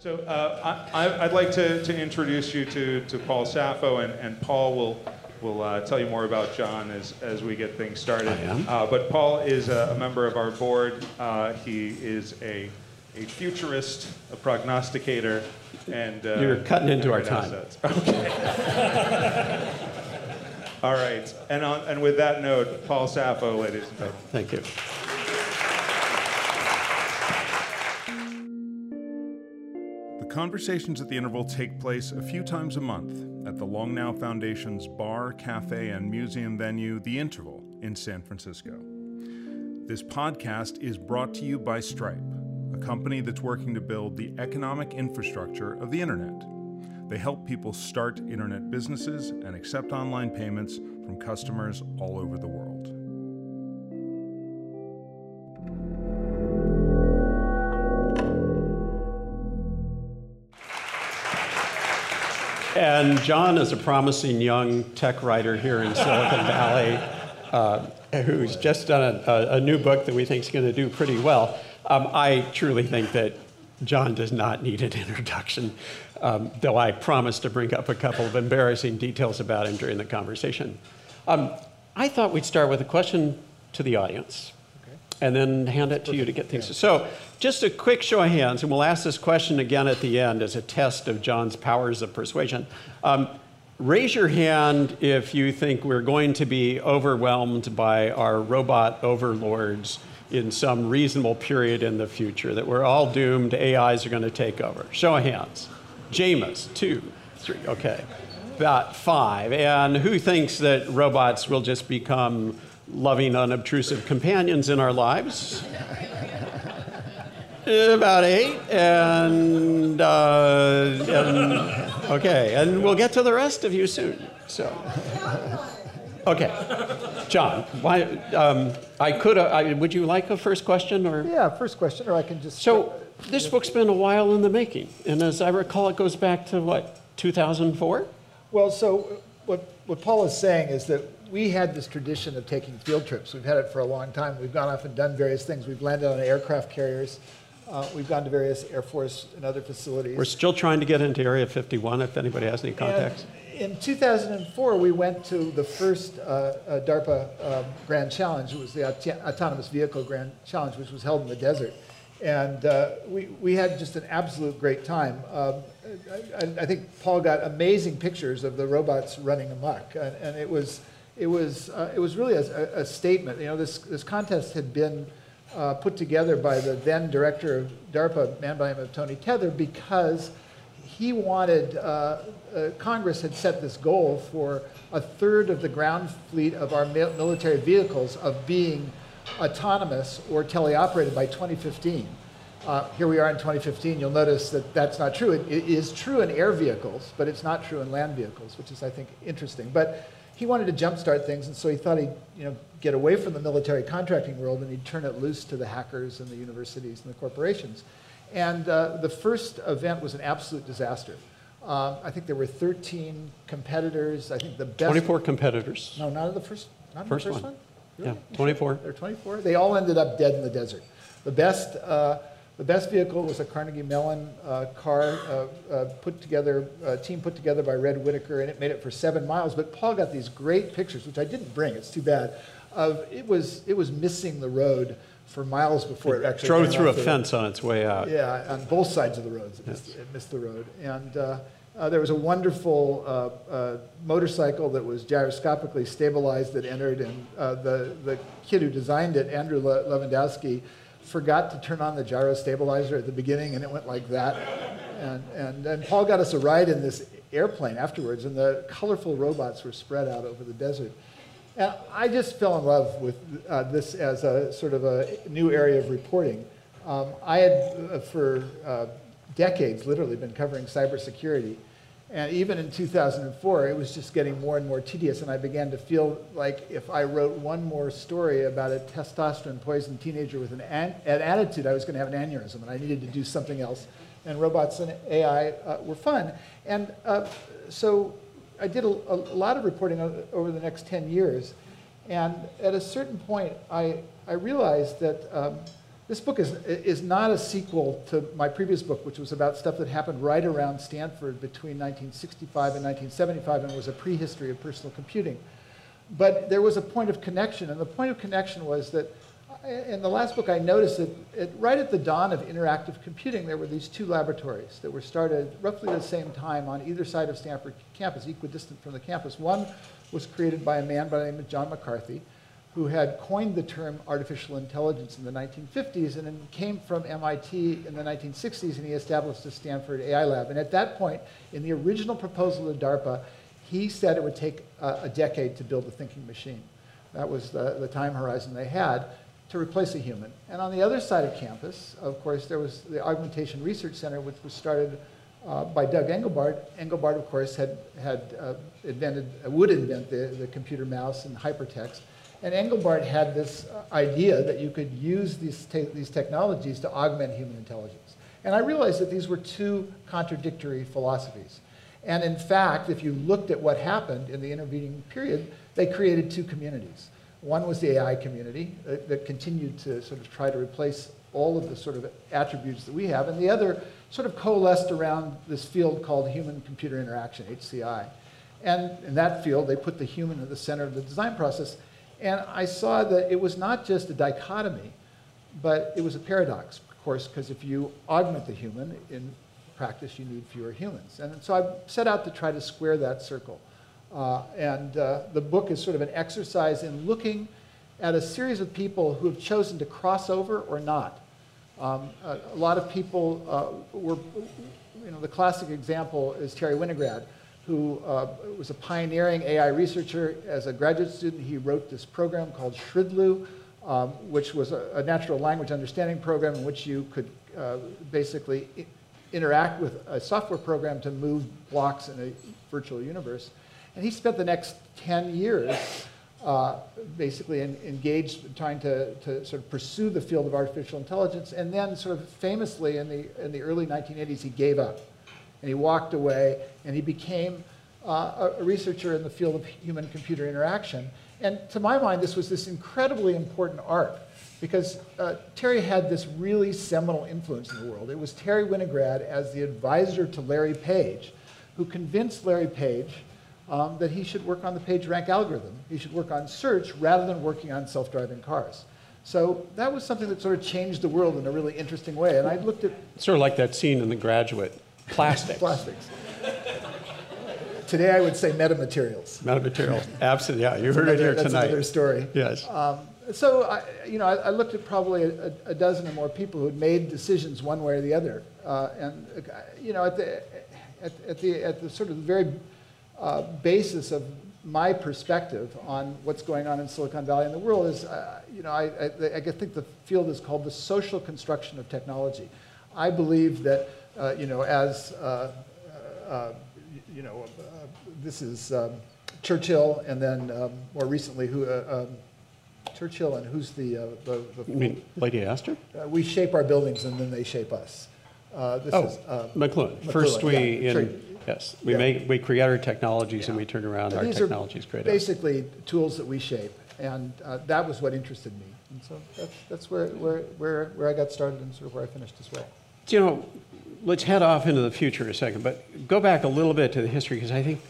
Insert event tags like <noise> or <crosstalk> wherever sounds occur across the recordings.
So uh, I, would like to, to introduce you to, to Paul Saffo, and, and Paul will, will uh, tell you more about John as, as we get things started. Uh, but Paul is a, a, member of our board. Uh, he is a, a futurist, a prognosticator, and uh, you're cutting into our time. Assets. <laughs> Okay. All right, and on, and with that note, Paul Saffo, ladies and gentlemen. Thank you. Conversations at the Interval take place a few times a month at the Long Now Foundation's bar, cafe, and museum venue, The Interval, in San Francisco. This podcast is brought to you by Stripe, a company that's working to build the economic infrastructure of the Internet. They help people start Internet businesses and accept online payments from customers all over the world. And John is a promising young tech writer here in Silicon Valley uh, who's just done a, a, new book that we think is going to do pretty well. Um, I truly think that John does not need an <laughs> introduction, um, though I promised to bring up a couple of embarrassing details about him during the conversation. Um, I thought we'd start with a question to the audience and then hand it to you to get things. So, just a quick show of hands, and we'll ask this question again at the end as a test of John's powers of persuasion. Um, raise your hand if you think we're going to be overwhelmed by our robot overlords in some reasonable period in the future, that we're all doomed, AIs are going to take over. Show of hands. Jameis, two, three, okay. About five. And who thinks that robots will just become loving, unobtrusive companions in our lives. About eight, and, uh, and, okay, and we'll get to the rest of you soon. So, okay, John, why? Um, I could. Uh, would you like a first question, or? Yeah, first question, or I can just. So, this book's been a while in the making, and as I recall, it goes back to what 2004. Well, so what what Paul is saying is that we had this tradition of taking field trips. We've had it for a long time. We've gone off and done various things. We've landed on aircraft carriers. Uh, we've gone to various Air Force and other facilities. We're still trying to get into Area 51 if anybody has any contacts. And in 2004, we went to the first uh, uh, DARPA um, Grand Challenge. It was the Aut Autonomous Vehicle Grand Challenge, which was held in the desert. And uh, we, we had just an absolute great time. Um, I, I, think Paul got amazing pictures of the robots running amok. And, and it was it was, uh, it was really a, a, statement. You know, this, this contest had been uh, put together by the then director of DARPA, man by the name of Tony Tether, because he wanted, uh, uh Congress had set this goal for a third of the ground fleet of our military vehicles of being autonomous or teleoperated by 2015. Uh, here we are in 2015. You'll notice that that's not true. It, it is true in air vehicles, but it's not true in land vehicles, which is, I think, interesting. But he wanted to jumpstart things, and so he thought he'd you know, get away from the military contracting world and he'd turn it loose to the hackers and the universities and the corporations. And uh, the first event was an absolute disaster. Um, I think there were 13 competitors. I think the best. 24 competitors. No, not the first. Not first, the first one. one. Really? Yeah, 24. There are 24. They all ended up dead in the desert. The best uh, the best vehicle was a Carnegie Mellon uh, car uh, uh, put together, a team put together by Red Whittaker, and it made it for seven miles. But Paul got these great pictures, which I didn't bring. It's too bad. Of it was it was missing the road for miles before it, it actually drove through a fence on its way out. Yeah, on both sides of the roads, it, yes. missed, it missed, the road. And uh, uh, there was a wonderful uh, uh, motorcycle that was gyroscopically stabilized that entered, and uh, the, the kid who designed it, Andrew Le- Levandowski, forgot to turn on the gyro stabilizer at the beginning and it went like that. And, and, and Paul got us a ride in this airplane afterwards, and the colorful robots were spread out over the desert. And I just fell in love with uh, this as a sort of a new area of reporting. Um, I had, uh, for uh, decades, literally been covering cybersecurity. And even in 2004, it was just getting more and more tedious, and I began to feel like if I wrote one more story about a testosterone poisoned teenager with an, an, an attitude, I was going to have an aneurysm, and I needed to do something else. And robots and AI uh, were fun. And uh, so I did a, a, lot of reporting over the next 10 years. And at a certain point, I, I realized that um, this book is, is not a sequel to my previous book, which was about stuff that happened right around Stanford between 1965 and 1975 and was a prehistory of personal computing. But there was a point of connection, and the point of connection was that uh, in the last book, I noticed that it, right at the dawn of interactive computing, there were these two laboratories that were started roughly the same time on either side of Stanford campus, equidistant from the campus. One was created by a man by the name of John McCarthy, who had coined the term artificial intelligence in the 1950s and then came from MIT in the 1960s and he established the Stanford AI Lab. And at that point, in the original proposal to DARPA, he said it would take a, a decade to build a thinking machine. That was the, the time horizon they had to replace a human. And on the other side of campus, of course, there was the Augmentation Research Center, which was started uh, by Doug Engelbart. Engelbart, of course, had, had uh, invented, would invent the, the computer mouse and hypertext. And Engelbart had this uh, idea that you could use these, te these technologies to augment human intelligence. And I realized that these were two contradictory philosophies. And in fact, if you looked at what happened in the intervening period, they created two communities. One was the AI community that, that, continued to sort of try to replace all of the sort of attributes that we have, and the other sort of coalesced around this field called human-computer interaction, HCI. And in that field, they put the human at the center of the design process. And I saw that it was not just a dichotomy, but it was a paradox, of course, because if you augment the human, in practice, you need fewer humans. And so I set out to try to square that circle. Uh, and uh, the book is sort of an exercise in looking at a series of people who have chosen to cross over or not. Um, a, a, lot of people uh, were, you know, the classic example is Terry Winograd, who uh, was a pioneering AI researcher. As a graduate student, he wrote this program called SHRDLU, um, which was a, a, natural language understanding program in which you could uh, basically interact with a software program to move blocks in a virtual universe. And he spent the next 10 years uh, basically in, engaged trying to, to sort of pursue the field of artificial intelligence. And then sort of famously in the, in the early 1980s, he gave up. And he walked away and he became uh, a researcher in the field of human-computer interaction. And to my mind, this was this incredibly important arc because uh, Terry had this really seminal influence in the world. It was Terry Winograd as the advisor to Larry Page who convinced Larry Page um, that he should work on the PageRank algorithm. He should work on search rather than working on self-driving cars. So that was something that sort of changed the world in a really interesting way. And I looked at sort of like that scene in The Graduate, <laughs> plastics. plastics. Today I would say metamaterials. Metamaterials, absolutely. Yeah, you heard another, it here that's tonight. That's another story. Yes. Um, so I, you know, I, I, looked at probably a, a, dozen or more people who had made decisions one way or the other, uh, and uh, you know, at the at, at, the at the sort of very uh, basis of my perspective on what's going on in Silicon Valley and the world is, uh, you know, I, I, I, think the field is called the social construction of technology. I believe that, uh, you know, as, uh, uh, you know, this is um, Churchill and then um, more recently, who, um, Churchill and who's the, the, the, You mean Lady Astor? we shape our buildings and then they shape us. this oh, is, McLuhan. McLuhan. First we, yeah, in, Yes, we yeah. make we create our technologies yeah. and we turn around our technologies. Create basically tools that we shape, and uh, that was what interested me. And so that's, that's where, where, where, where I got started and sort of where I finished as well. You know, let's head off into the future a second, but go back a little bit to the history because I think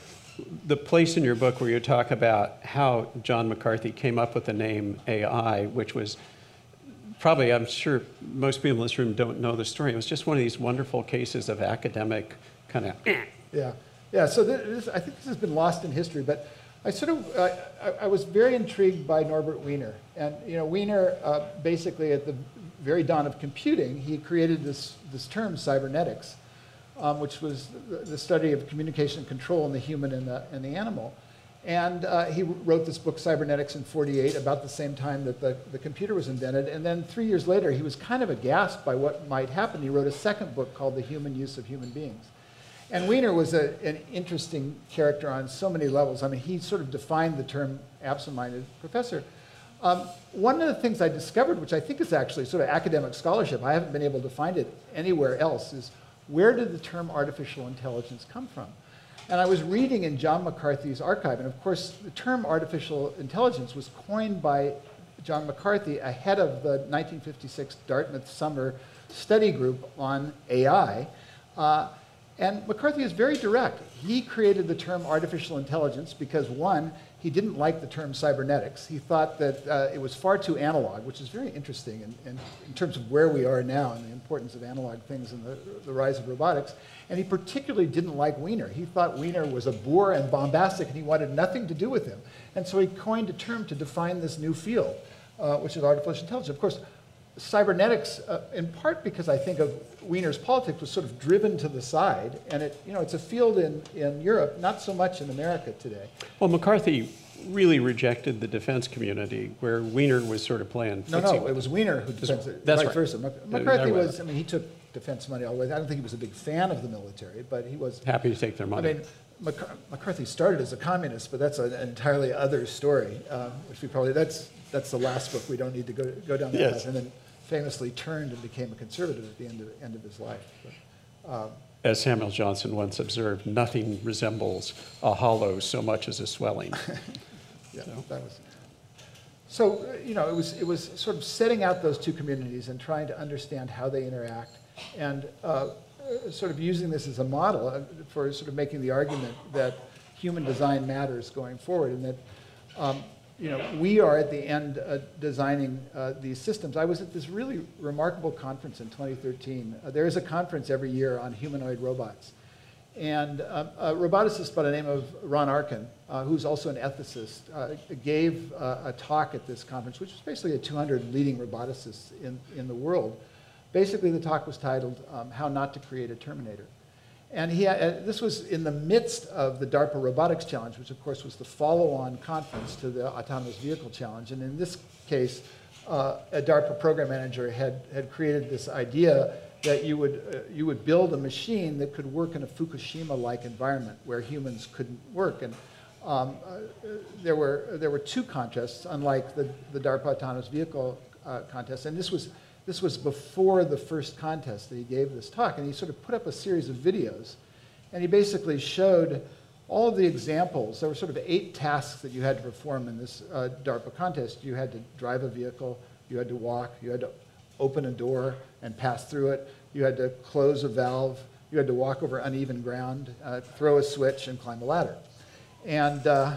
the place in your book where you talk about how John McCarthy came up with the name AI, which was probably, I'm sure most people in this room don't know the story. It was just one of these wonderful cases of academic kind of yeah, yeah. So this, I think this has been lost in history, but I sort of uh, I, I, was very intrigued by Norbert Wiener, and you know Wiener uh, basically at the very dawn of computing, he created this this term cybernetics, um, which was the study of communication control in the human and the and the animal. And uh, he wrote this book, Cybernetics, in 48, about the same time that the, the computer was invented. And then three years later, he was kind of aghast by what might happen. He wrote a second book called The Human Use of Human Beings. And Wiener was a, an interesting character on so many levels. I mean, he sort of defined the term absent-minded professor. Um, one of the things I discovered, which I think is actually sort of academic scholarship, I haven't been able to find it anywhere else, is where did the term artificial intelligence come from? And I was reading in John McCarthy's archive, and of course, the term artificial intelligence was coined by John McCarthy ahead of the 1956 Dartmouth Summer Study Group on AI. Uh, and McCarthy is very direct. He created the term artificial intelligence because, one, he didn't like the term cybernetics. He thought that uh, it was far too analog, which is very interesting in, in, in, terms of where we are now and the importance of analog things and the, the rise of robotics. And he particularly didn't like Wiener. He thought Wiener was a bore and bombastic, and he wanted nothing to do with him. And so he coined a term to define this new field, uh, which is artificial intelligence. Of course, cybernetics, uh, in part because I think of Wiener's politics, was sort of driven to the side, and it, you know, it's a field in, in Europe, not so much in America today. Well, McCarthy really rejected the defense community, where Wiener was sort of playing. No, no, it was Wiener who defends it. That's right. right. Versa. McCarthy was, I mean, he took defense money all the way. I don't think he was a big fan of the military, but he was happy to take their money. I mean, McCarthy started as a communist, but that's an entirely other story, um, which we probably that's that's the last book. We don't need to go go down that yes. path. And then famously turned and became a conservative at the end of, end of his life. But, um, as Samuel Johnson once observed, nothing resembles a hollow so much as a swelling. <laughs> yeah, so. that was. So you know, it was it was sort of setting out those two communities and trying to understand how they interact, and uh, sort of using this as a model uh, for sort of making the argument that human design matters going forward, and that um, you know, we are at the end uh, designing uh, these systems. I was at this really remarkable conference in 2013. Uh, there is a conference every year on humanoid robots. And um, a roboticist by the name of Ron Arkin, uh, who's also an ethicist, uh, gave uh, a talk at this conference, which was basically a 200 leading roboticists in, in the world. Basically, the talk was titled um, How Not to Create a Terminator. And he, uh, this was in the midst of the DARPA Robotics Challenge, which of course was the follow-on conference to the Autonomous Vehicle Challenge. And in this case, uh, a DARPA program manager had, had created this idea that you would, uh, you would build a machine that could work in a Fukushima-like environment where humans couldn't work. And um, uh, there, were, there were two contests, unlike the, the DARPA Autonomous Vehicle uh, contest. And this was this was before the first contest that he gave this talk, and he sort of put up a series of videos. And he basically showed all of the examples. There were sort of eight tasks that you had to perform in this uh, DARPA contest. You had to drive a vehicle, you had to walk, you had to open a door and pass through it, you had to close a valve, you had to walk over uneven ground, uh, throw a switch, and climb a ladder. And uh,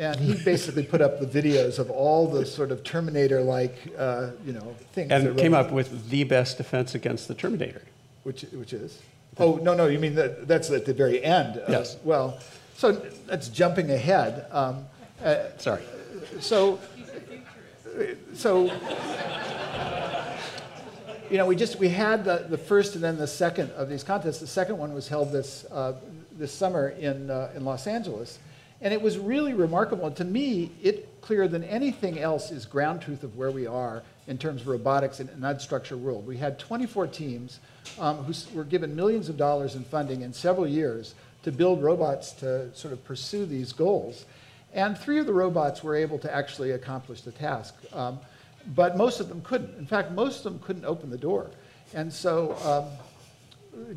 and he basically put up the videos of all the sort of Terminator-like, uh, you know, things. And came up with the best defense against the Terminator. Which, which is? Oh, no, no, you mean that, that's at the very end. Uh, yes. Well, so that's jumping ahead. Um, uh, Sorry. So, so, you know, we just, we had the, the first and then the second of these contests. The second one was held this, uh, this summer in, uh, in Los Angeles. And it was really remarkable. And to me, it clearer than anything else is ground truth of where we are in terms of robotics in an unstructured world. We had 24 teams um, who were given millions of dollars in funding in several years to build robots to sort of pursue these goals. And three of the robots were able to actually accomplish the task. Um, but most of them couldn't. In fact, most of them couldn't open the door. And so um,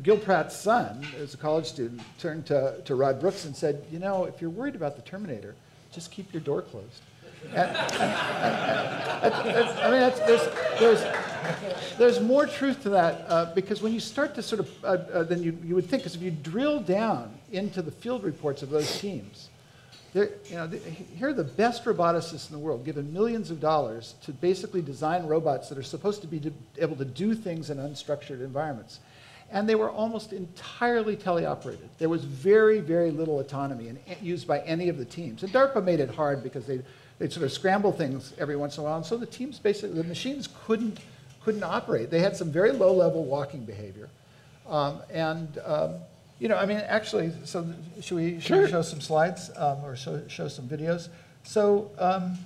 Gil Pratt's son, as a college student, turned to, to Rod Brooks and said, You know, if you're worried about the Terminator, just keep your door closed. <laughs> And, and, and, I mean, there's, there's, there's more truth to that uh, because when you start to sort of, uh, uh, than you, you would think, because if you drill down into the field reports of those teams, you know, here are the best roboticists in the world, given millions of dollars to basically design robots that are supposed to be able to do things in unstructured environments and they were almost entirely teleoperated. There was very, very little autonomy in, used by any of the teams. And DARPA made it hard because they they'd sort of scramble things every once in a while, and so the teams basically, the machines couldn't, couldn't operate. They had some very low-level walking behavior. Um, and, um, you know, I mean, actually, so should we, should sure. we show some slides um, or show, show some videos? So um,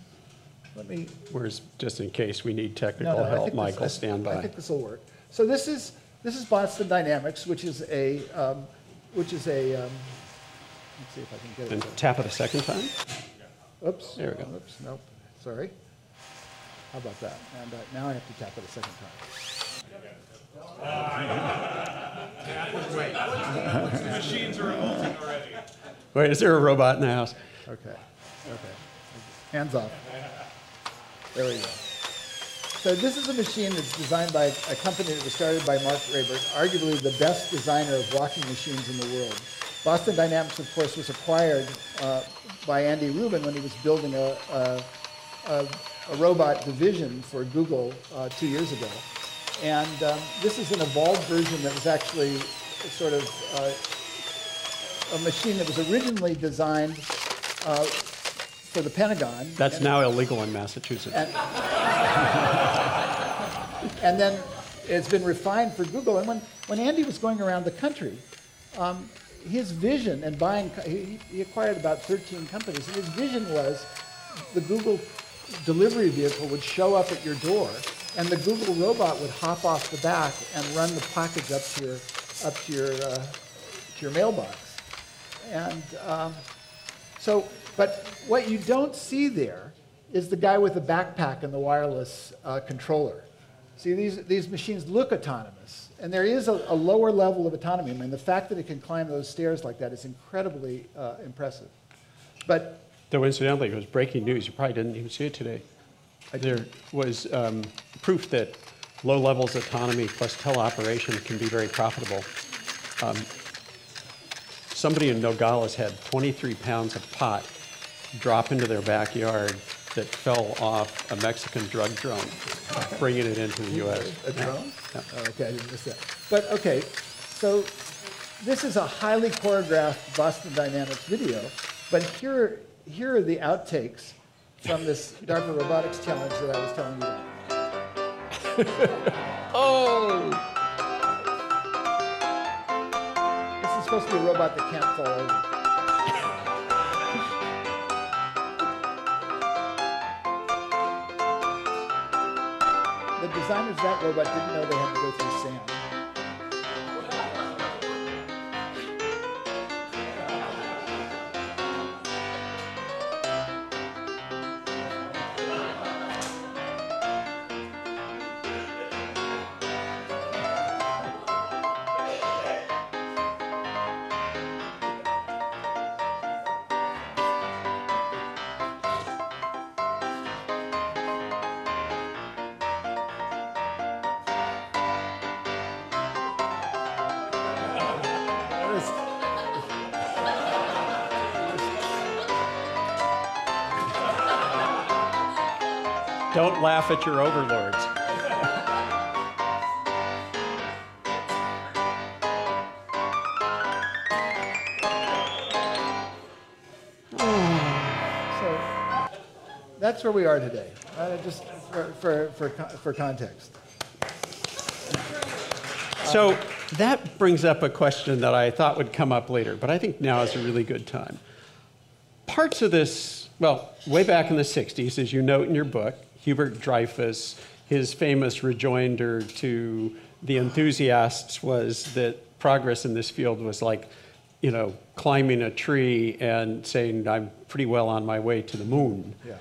let me... Where's, just in case we need technical no, no, help, Michael, this, stand by. I think this will work. So this is this is Boston Dynamics, which is a, um, which is a, um, let's see if I can get it. And tap it a second time? Oops. There we go. Oops, nope, sorry. How about that? And uh, now I have to tap it a second time. the machines are revolting already. Wait, is there a robot in the house? Okay, okay. Hands off. There we go. So this is a machine that's designed by a company that was started by Marc Raibert, arguably the best designer of walking machines in the world. Boston Dynamics, of course, was acquired uh, by Andy Rubin when he was building a, a, a, a robot division for Google uh, two years ago. And um, this is an evolved version that was actually sort of uh, a machine that was originally designed uh, for the Pentagon. That's now illegal in Massachusetts. And, and then it's been refined for Google. And when, when Andy was going around the country, um, his vision and buying, he, he acquired about 13 companies, and his vision was the Google delivery vehicle would show up at your door, and the Google robot would hop off the back and run the package up to your, up to your, uh, to your mailbox. And um, so, but what you don't see there is the guy with the backpack and the wireless uh, controller. See, these, these machines look autonomous, and there is a, a, lower level of autonomy. I mean, the fact that it can climb those stairs like that is incredibly uh, impressive. But Though incidentally, it was breaking news. You probably didn't even see it today. There was um, proof that low levels of autonomy plus teleoperation can be very profitable. Um, somebody in Nogales had 23 pounds of pot drop into their backyard that fell off a Mexican drug drone, bringing it into the U.S. A drone? Yeah. Oh, okay, I didn't miss that. But okay, so this is a highly choreographed Boston Dynamics video, but here, here are the outtakes from this DARPA robotics challenge that I was telling you about. oh! <laughs> This is supposed to be a robot that can't fall over. Designers of that robot didn't know they had to go through sand. Don't laugh at your overlords. so that's where we are today, uh, just for, for, for, for context. So that brings up a question that I thought would come up later, but I think now is a really good time. Parts of this, well, way back in the 60s, as you note in your book, Hubert Dreyfus, his famous rejoinder to the enthusiasts was that progress in this field was like, you know, climbing a tree and saying, I'm pretty well on my way to the moon. Yeah.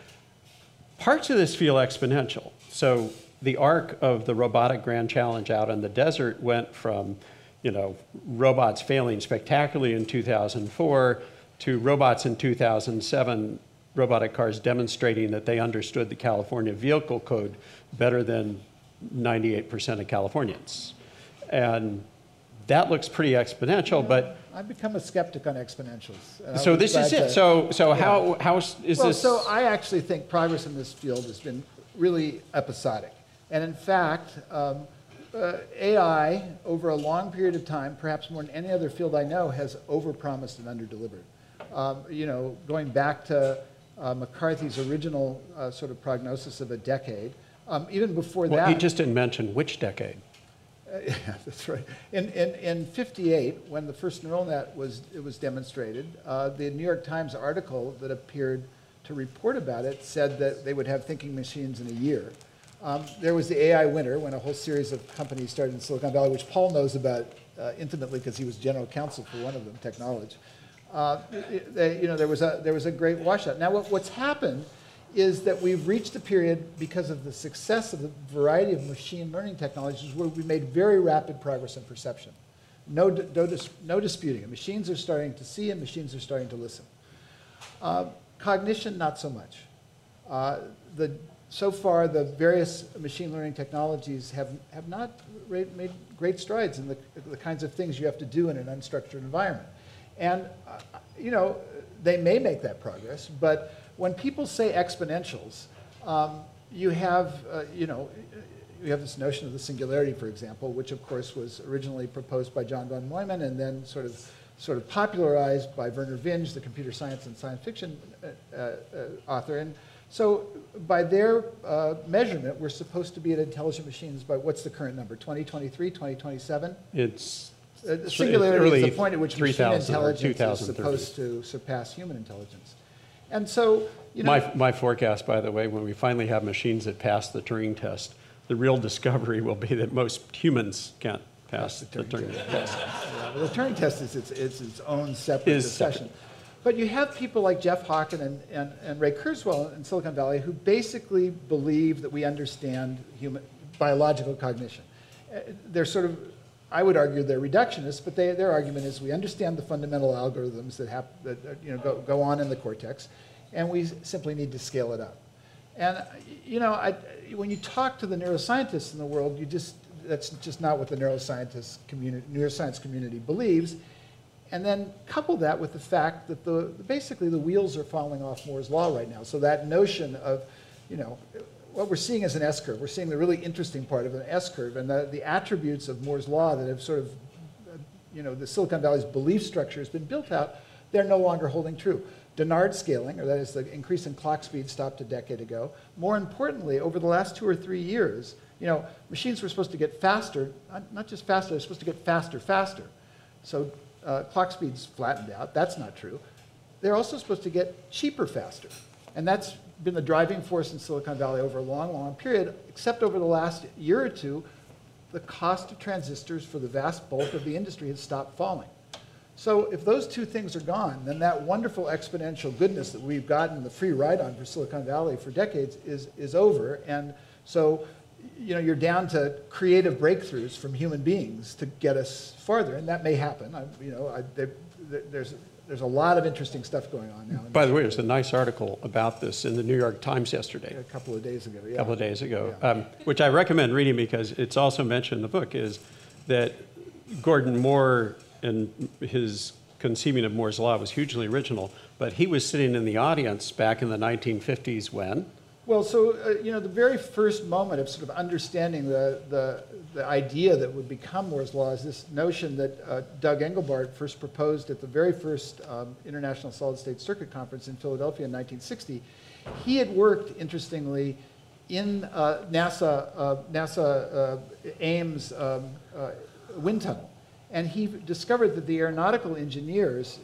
Parts of this feel exponential. So the arc of the robotic grand challenge out in the desert went from, you know, robots failing spectacularly in 2004 to robots in 2007 robotic cars demonstrating that they understood the California vehicle code better than 98% of Californians. And that looks pretty exponential, but I've become a skeptic on exponentials. So this is it. To, so so yeah. how how is this? well, this? So I actually think progress in this field has been really episodic, and in fact, um, uh, AI over a long period of time, perhaps more than any other field I know, has overpromised and underdelivered. Um, you know, going back to uh, McCarthy's original uh, sort of prognosis of a decade. Um, even before well, that. He just didn't mention which decade. Uh, <laughs> yeah, that's right. In, in, in 58, when the first neural net was, it was demonstrated, uh, the New York Times article that appeared to report about it said that they would have thinking machines in a year. Um, there was the AI winter when a whole series of companies started in Silicon Valley, which Paul knows about uh, intimately because he was general counsel for one of them, Teknowledge uh, they, you know, there was, a, there was a great washout. Now, what, what's happened is that we've reached a period because of the success of the variety of machine learning technologies where we made very rapid progress in perception. No, no, no disputing it. Machines are starting to see and machines are starting to listen. Uh, cognition, not so much. Uh, the so far, the various machine learning technologies have, have not made great strides in the, the kinds of things you have to do in an unstructured environment. And, uh, you know, they may make that progress, but when people say exponentials, um, you have, uh, you know, you have this notion of the singularity, for example, which of course was originally proposed by John von Neumann and then sort of, sort of popularized by Vernor Vinge, the computer science and science fiction uh, uh, author. And so by their uh, measurement, we're supposed to be at intelligent machines by what's the current number, 2023, 2027? It's Uh, the Singularity is early the point at which machine 3000 or intelligence is 2030. supposed to surpass human intelligence. And so, you know, My, my forecast, by the way, when we finally have machines that pass the Turing test, the real discovery will be that most humans can't pass the Turing test. Yeah, well, the Turing test is its, it's its own separate Is discussion. But you have people like Jeff Hawkins and, and, and Ray Kurzweil in Silicon Valley who basically believe that we understand human biological cognition. Uh, They're sort of, I would argue they're reductionists, but they, their argument is we understand the fundamental algorithms that, hap, that you know, go, go on in the cortex, and we simply need to scale it up. And, you know, I, when you talk to the neuroscientists in the world, you just, that's just not what the neuroscientist community, neuroscience community believes. And then couple that with the fact that the, basically the wheels are falling off Moore's law right now. So that notion of, you know, what we're seeing is an S curve. We're seeing the really interesting part of an S curve and the, the attributes of Moore's law that have sort of, uh, you know, the Silicon Valley's belief structure has been built out, they're no longer holding true. Dennard scaling, or that is the increase in clock speed stopped a decade ago. More importantly, over the last two or three years, you know, machines were supposed to get faster, not, not just faster, they're supposed to get faster, faster. So uh, clock speed's flattened out. That's not true. They're also supposed to get cheaper faster. And that's been the driving force in Silicon Valley over a long, long period, except over the last year or two, the cost of transistors for the vast bulk of the industry has stopped falling. So if those two things are gone, then that wonderful exponential goodness that we've gotten the free ride on for Silicon Valley for decades is, is over. And so, you know, you're down to creative breakthroughs from human beings to get us farther, and that may happen. I, you know, I, there, there's, there's a lot of interesting stuff going on now. By the way, there's a nice article about this in the New York Times yesterday. a couple of days ago, yeah. a couple of days ago, Yeah. um, which I recommend reading because it's also mentioned in the book, is that Gordon Moore and his conceiving of Moore's Law was hugely original, but he was sitting in the audience back in the 1950s when? Well, so, uh, you know, the very first moment of sort of understanding the, the, the idea that would become Moore's Law is this notion that uh, Doug Engelbart first proposed at the very first um, International Solid State Circuit Conference in Philadelphia in 1960. He had worked, interestingly, in uh, NASA, uh, NASA uh, Ames um, uh, wind tunnel. And he discovered that the aeronautical engineers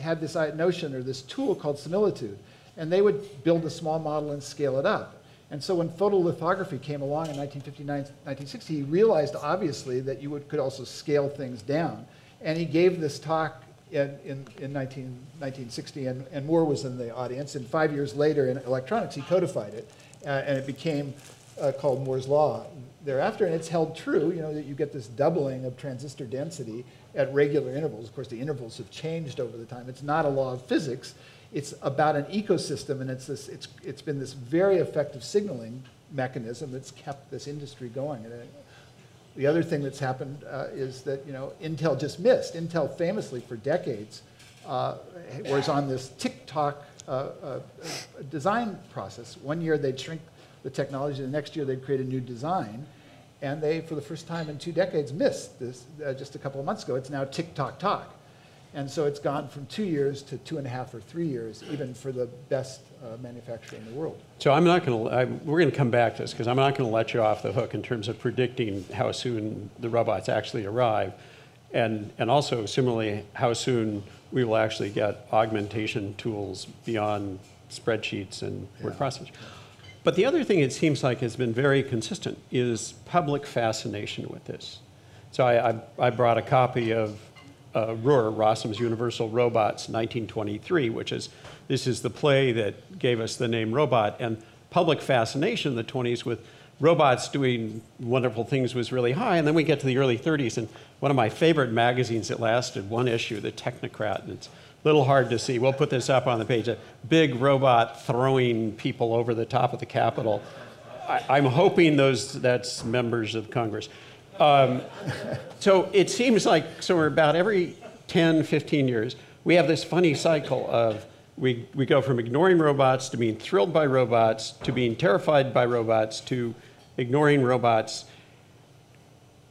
had this notion or this tool called similitude. And they would build a small model and scale it up. And so when photolithography came along in 1959, 1960, he realized obviously that you would, could also scale things down. And he gave this talk in, in, in 19, 1960, and, and Moore was in the audience. And five years later in electronics, he codified it, uh, and it became uh, called Moore's Law thereafter, and it's held true, you know, that you get this doubling of transistor density at regular intervals. Of course, the intervals have changed over the time. It's not a law of physics. It's about an ecosystem, and it's, this, it's, it's been this very effective signaling mechanism that's kept this industry going. And it, the other thing that's happened uh, is that, you know, Intel just missed. Intel famously for decades uh, was on this tick-tock uh, uh, design process. One year they'd shrink the technology, the next year they'd create a new design, and they, for the first time in two decades, missed this uh, just a couple of months ago. It's now tick-tock-tock. And so it's gone from two years to two and a half or three years, even for the best uh, manufacturer in the world. So I'm not going to, we're going to come back to this because I'm not going to let you off the hook in terms of predicting how soon the robots actually arrive. And, and also similarly, how soon we will actually get augmentation tools beyond spreadsheets and word processing. But the other thing it seems like has been very consistent is public fascination with this. So I, I, I brought a copy of uh, Ruhr, Rossum's Universal Robots, 1923, which is, this is the play that gave us the name robot. And public fascination in the 20s with robots doing wonderful things was really high. And then we get to the early 30s, and one of my favorite magazines that lasted one issue, The Technocrat, and it's a little hard to see. We'll put this up on the page. A big robot throwing people over the top of the Capitol. I, am hoping those that's members of Congress. Um, so it seems like so we're about every 10, 15 years, we have this funny cycle of we, we go from ignoring robots to being thrilled by robots to being terrified by robots to ignoring robots.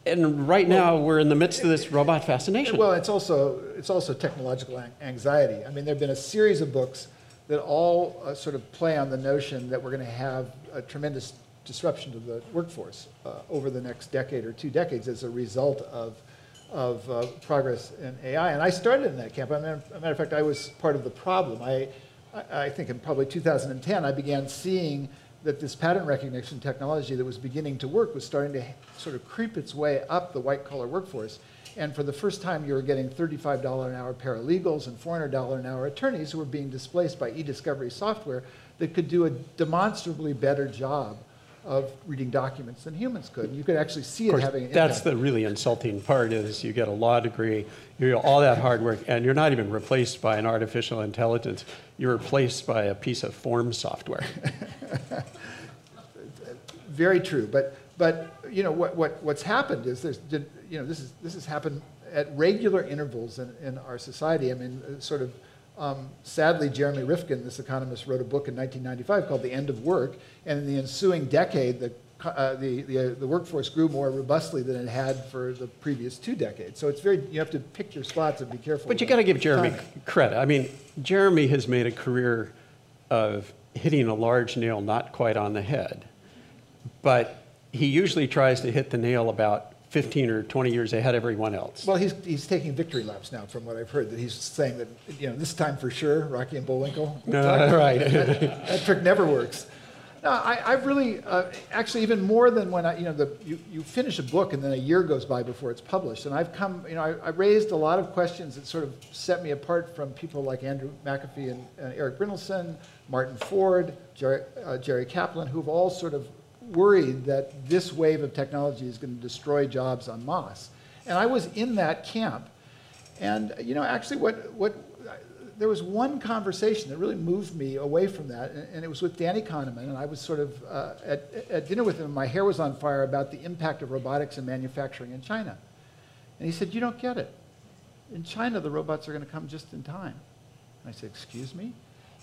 And right now, we're in the midst of this robot fascination. Well, it's also, it's also technological anxiety. I mean, there have been a series of books that all uh, sort of play on the notion that we're going to have a tremendous disruption to the workforce uh, over the next decade or two decades as a result of of uh, progress in AI. And I started in that camp. I mean, as a matter of fact, I was part of the problem. I, I think in probably 2010, I began seeing that this pattern recognition technology that was beginning to work was starting to sort of creep its way up the white collar workforce. And for the first time, you were getting $35 an hour paralegals and $400 an hour attorneys who were being displaced by e-discovery software that could do a demonstrably better job of reading documents than humans could. And you could actually see course, it having an That's impact. the really insulting part is you get a law degree, you do all that hard work, and you're not even replaced by an artificial intelligence. You're replaced by a piece of form software. <laughs> Very true. But, but you know, what, what, what's happened is there's, you know, this, is, this has happened at regular intervals in, in our society. I mean, uh, sort of um, sadly, Jeremy Rifkin, this economist, wrote a book in 1995 called The End of Work, and in the ensuing decade, the, uh, the, the, uh, the, workforce grew more robustly than it had for the previous two decades. So it's very, you have to pick your spots and be careful. But you got to give Jeremy credit. I mean, Jeremy has made a career of hitting a large nail not quite on the head, but he usually tries to hit the nail about 15 or 20 years ahead of everyone else. Well, he's, he's taking victory laps now, from what I've heard, that he's saying that, you know, this time for sure, Rocky and Bullwinkle. <laughs> No, right. that, that, trick never works. No, I, I've really, uh, actually, even more than when I, you know, the, you, you finish a book and then a year goes by before it's published. And I've come, you know, I, I raised a lot of questions that sort of set me apart from people like Andrew McAfee and, and Eric Brynjolfsson, Martin Ford, Jerry, uh, Jerry Kaplan, who've all sort of worried that this wave of technology is going to destroy jobs en masse. And I was in that camp. And, you know, actually, what, what, there was one conversation that really moved me away from that, and, and it was with Danny Kahneman. And I was sort of uh, at, at dinner with him, my hair was on fire about the impact of robotics and manufacturing in China. And he said, You don't get it. In China, the robots are going to come just in time. And I said, Excuse me?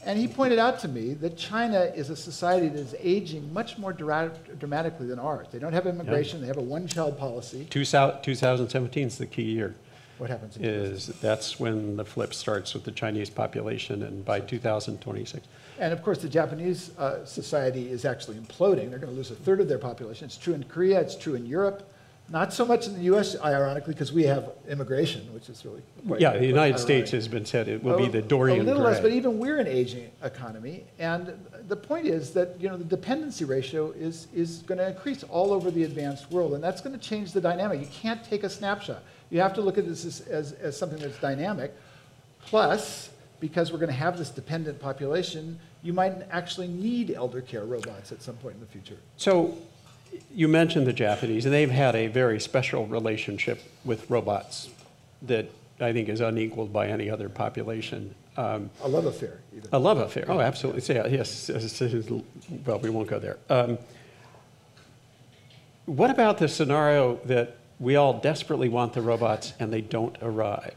And he pointed out to me that China is a society that is aging much more dra dramatically than ours. They don't have immigration, yep. they have a one child policy. 2017 is the key year. What happens? is that's when the flip starts with the Chinese population, and by 2026. And of course, the Japanese uh, society is actually imploding. They're going to lose a third of their population. It's true in Korea, it's true in Europe. Not so much in the U.S., ironically, because we have immigration, which is really quite, yeah. The United ironic. States has been said it will be the Dorian. A little gray. less, but even we're an aging economy, and the point is that you know the dependency ratio is is going to increase all over the advanced world, and that's going to change the dynamic. You can't take a snapshot. You have to look at this as, as, as something that's dynamic. Plus, because we're going to have this dependent population, you might actually need elder care robots at some point in the future. So you mentioned the Japanese, and they've had a very special relationship with robots that I think is unequaled by any other population. Um, a love affair. Even. A love affair. Oh, absolutely. So, yeah, yes. Well, we won't go there. Um, what about the scenario that we all desperately want the robots and they don't arrive?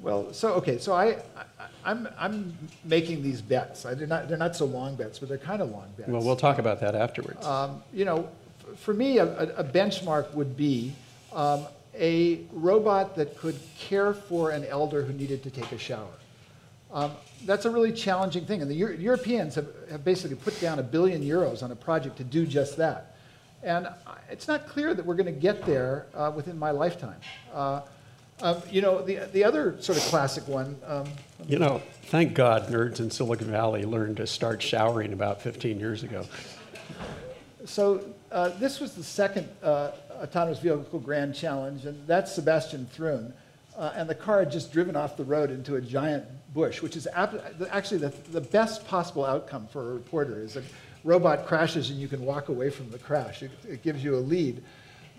Well, so okay, so I, I am I'm, I'm making these bets. I, they're not they're not so long bets, but they're kind of long bets. Well, we'll talk about that afterwards. Um, you know, for me, a, a benchmark would be um, a robot that could care for an elder who needed to take a shower. Um, that's a really challenging thing, and the Euro Europeans have, have basically put down a billion euros on a project to do just that. And it's not clear that we're going to get there uh, within my lifetime. Uh, um, you know, the, the other sort of classic one. Um, you know, thank God nerds in Silicon Valley learned to start showering about 15 years ago. So uh, this was the second uh, autonomous vehicle grand challenge, and that's Sebastian Thrun. Uh, and the car had just driven off the road into a giant bush, which is actually the, the best possible outcome for a reporter is a robot crashes and you can walk away from the crash. It, it gives you a lead.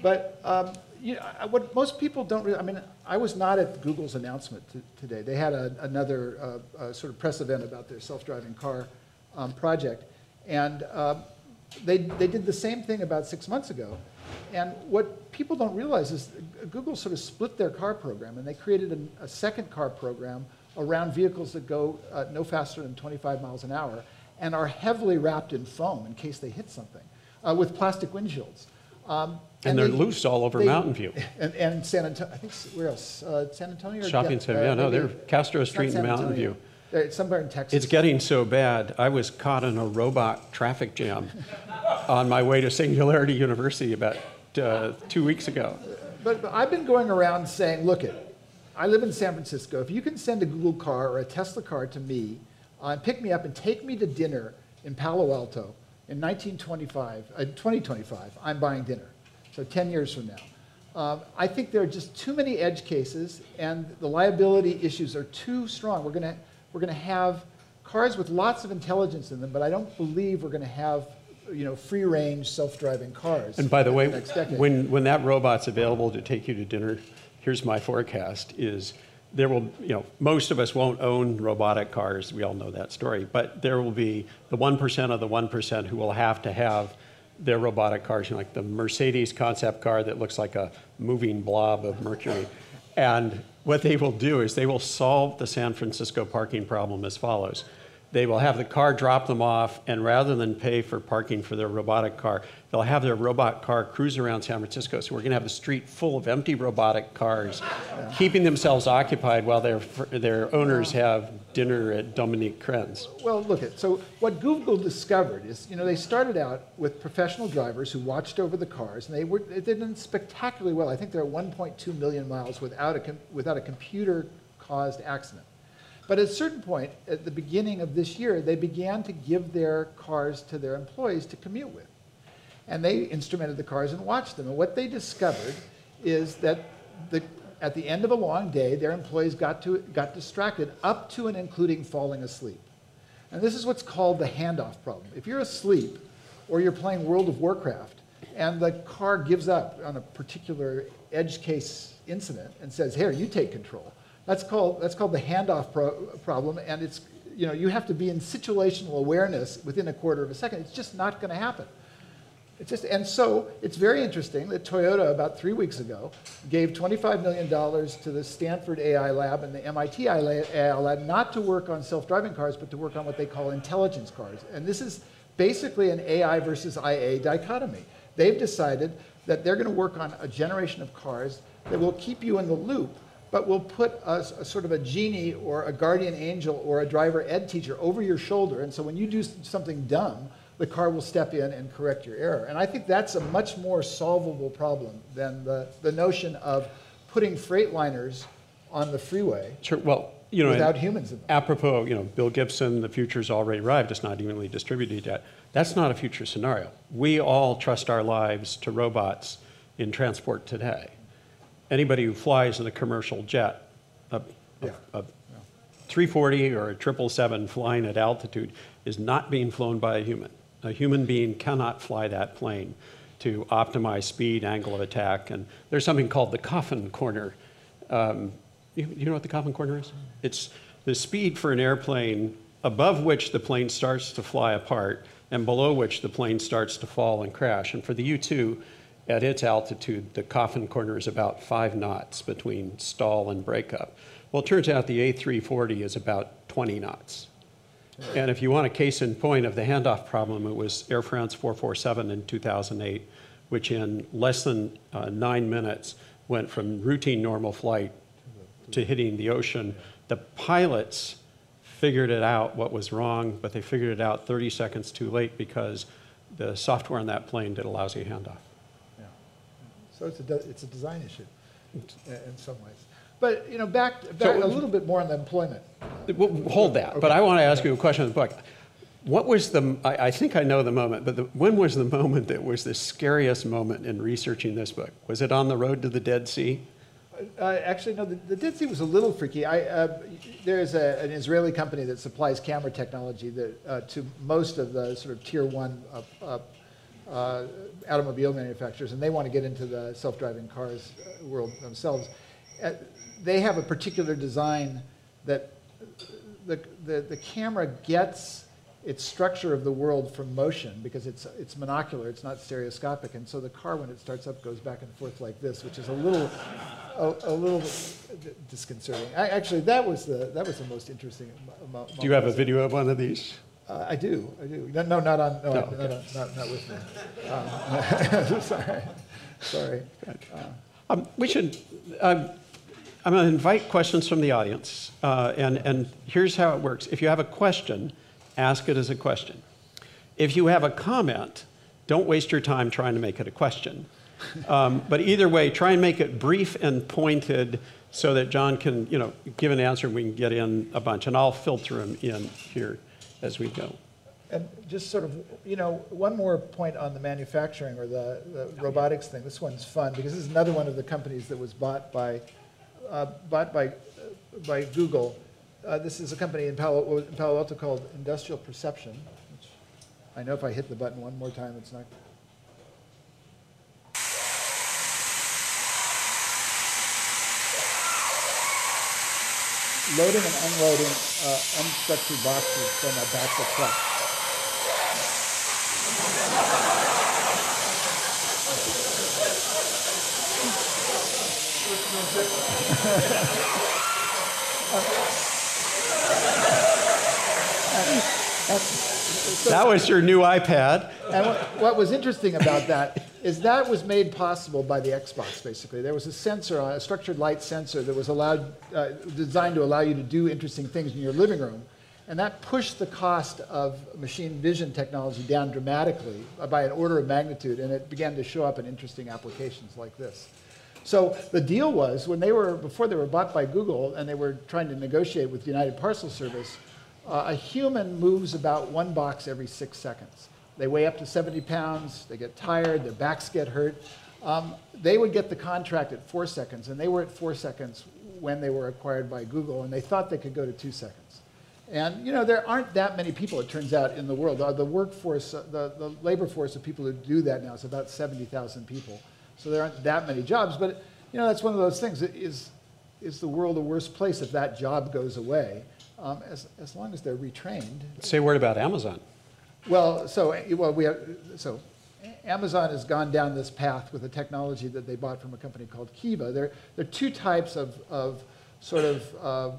But um, you know, what most people don't really, I mean, I was not at Google's announcement today. They had a, another uh, uh, sort of press event about their self-driving car um, project. And um, they, they did the same thing about six months ago. And what people don't realize is Google sort of split their car program and they created a, a second car program around vehicles that go uh, no faster than 25 miles an hour and are heavily wrapped in foam in case they hit something uh, with plastic windshields. Um, And they're they- loose all over they- Mountain View. <laughs> And, and San Antonio, I think, where else? Uh, San Antonio? or Shopping center, yeah, no, they're Castro Street and Mountain. View. They're somewhere in Texas. It's getting so bad, I was caught in a robot traffic jam <laughs> on my way to Singularity University about uh, two weeks ago. But, but I've been going around saying, look it, I live in San Francisco. If you can send a Google car or a Tesla car to me uh, and pick me up and take me to dinner in Palo Alto in 1925, uh, 2025, I'm buying dinner. So 10 years from now. Um, I think there are just too many edge cases and the liability issues are too strong. We're going to we're going to have cars with lots of intelligence in them, but I don't believe we're going to have you know, free range self-driving cars. And by the way, when, when that robot's available to take you to dinner, here's my forecast, is there will, you know, most of us won't own robotic cars, we all know that story, but there will be the 1% of the 1% who will have to have their robotic cars, you know, like the Mercedes concept car that looks like a moving blob of mercury. And what they will do is they will solve the San Francisco parking problem as follows. They will have the car drop them off, and rather than pay for parking for their robotic car, they'll have their robot car cruise around San Francisco. So we're going to have the street full of empty robotic cars, keeping themselves occupied while their, their owners have dinner at Dominique Crenn. Well, look at so what Google discovered is you know they started out with professional drivers who watched over the cars and they were they did spectacularly well. I think they're at 1.2 million miles without a without a computer caused accident. But at a certain point, at the beginning of this year, they began to give their cars to their employees to commute with. And they instrumented the cars and watched them. And what they discovered is that the, at the end of a long day, their employees got, to, got distracted up to and including falling asleep. And this is what's called the handoff problem. If you're asleep or you're playing World of Warcraft and the car gives up on a particular edge case incident and says, here, you take control, that's called, that's called the handoff pro- problem. And it's, you know, you have to be in situational awareness within a quarter of a second. It's just not going to happen. It's just, and so it's very interesting that Toyota, about three weeks ago, gave $25 million to the Stanford AI Lab and the MIT AI Lab not to work on self driving cars, but to work on what they call intelligence cars. And this is basically an AI versus IA dichotomy. They've decided that they're going to work on a generation of cars that will keep you in the loop, but will put a, a sort of a genie or a guardian angel or a driver ed teacher over your shoulder. And so when you do something dumb, the car will step in and correct your error. And I think that's a much more solvable problem than the, the notion of putting freightliners on the freeway Sure, well, you know, without humans in them. apropos, you know, Bill Gibson, the future's already arrived, it's not evenly distributed yet. That's not a future scenario. We all trust our lives to robots in transport today. Anybody who flies in a commercial jet, a, a, a 340 or a 777 flying at altitude is not being flown by a human. A human being cannot fly that plane to optimize speed, angle of attack, and there's something called the coffin corner. Um, you, you know what the coffin corner is? It's the speed for an airplane above which the plane starts to fly apart and below which the plane starts to fall and crash. And for the U 2, at its altitude, the coffin corner is about five knots between stall and breakup. Well, it turns out the A340 is about 20 knots. And if you want a case in point of the handoff problem, it was Air France 447 in 2008, which in less than uh, nine minutes went from routine normal flight to hitting the ocean. The pilots figured it out what was wrong, but they figured it out 30 seconds too late because the software on that plane did a lousy handoff. So it's a, it's a design issue in some ways. But, you know, back, back a little bit more on the employment. Well, Hold that, but I want to ask you a question on the book. What was the, I, I think I know the moment, but the, when was the moment that was the scariest moment in researching this book? Was it on the road to the Dead Sea? Uh, actually, no, the, the Dead Sea was a little freaky. I, uh, there's a, an Israeli company that supplies camera technology that, uh, to most of the sort of tier one uh, automobile manufacturers, and they want to get into the self-driving cars uh, world themselves. Uh, They have a particular design that the, the, the camera gets its structure of the world from motion because it's, it's monocular, it's not stereoscopic. And so the car, when it starts up, goes back and forth like this, which is a little, a, a little disconcerting. I, actually, that was the, that was the most interesting Do you have a video of one of these? Uh, I do, I do. No, no, not on, no, No, I- no, no, not, not with me. Um, <laughs> Sorry, sorry. Um, We should, um, I'm going to invite questions from the audience. uh, And, and here's how it works. If you have a question, ask it as a question. If you have a comment, don't waste your time trying to make it a question. Um, But either way, try and make it brief and pointed so that John can, you know, give an answer and we can get in a bunch. And I'll filter them in here as we go. And just sort of, you know, one more point on the manufacturing or the, the robotics thing. This one's fun because this is another one of the companies that was bought by, uh, bought by, by Google. Uh, this is a company in Palo, in Palo Alto called Industrial Perception. Which I know if I hit the button one more time, it's not. Loading and unloading uh, unstructured boxes from a back of truck. That was your new iPad. And what, what was interesting about that is that was made possible by the Xbox, basically. There was a sensor, a structured light sensor that was allowed, uh, designed to allow you to do interesting things in your living room. And that pushed the cost of machine vision technology down dramatically by an order of magnitude, and it began to show up in interesting applications like this. So the deal was when they were, before they were bought by Google and they were trying to negotiate with United Parcel Service, uh, a human moves about one box every six seconds. They weigh up to 70 pounds, they get tired, their backs get hurt. Um, they would get the contract at four seconds, and they were at four seconds when they were acquired by Google, and they thought they could go to two seconds. And you know, there aren't that many people, it turns out, in the world. Uh, The workforce, uh, the, the labor force of people who do that now is about 70,000 people. So there aren't that many jobs, but you know, that's one of those things. Is, is the world a worse place if that job goes away? Um, as, as long as they're retrained. Say a word about Amazon. Well, so, well, we have, so Amazon has gone down this path with a technology that they bought from a company called Kiva. There, there are two types of, of sort of uh,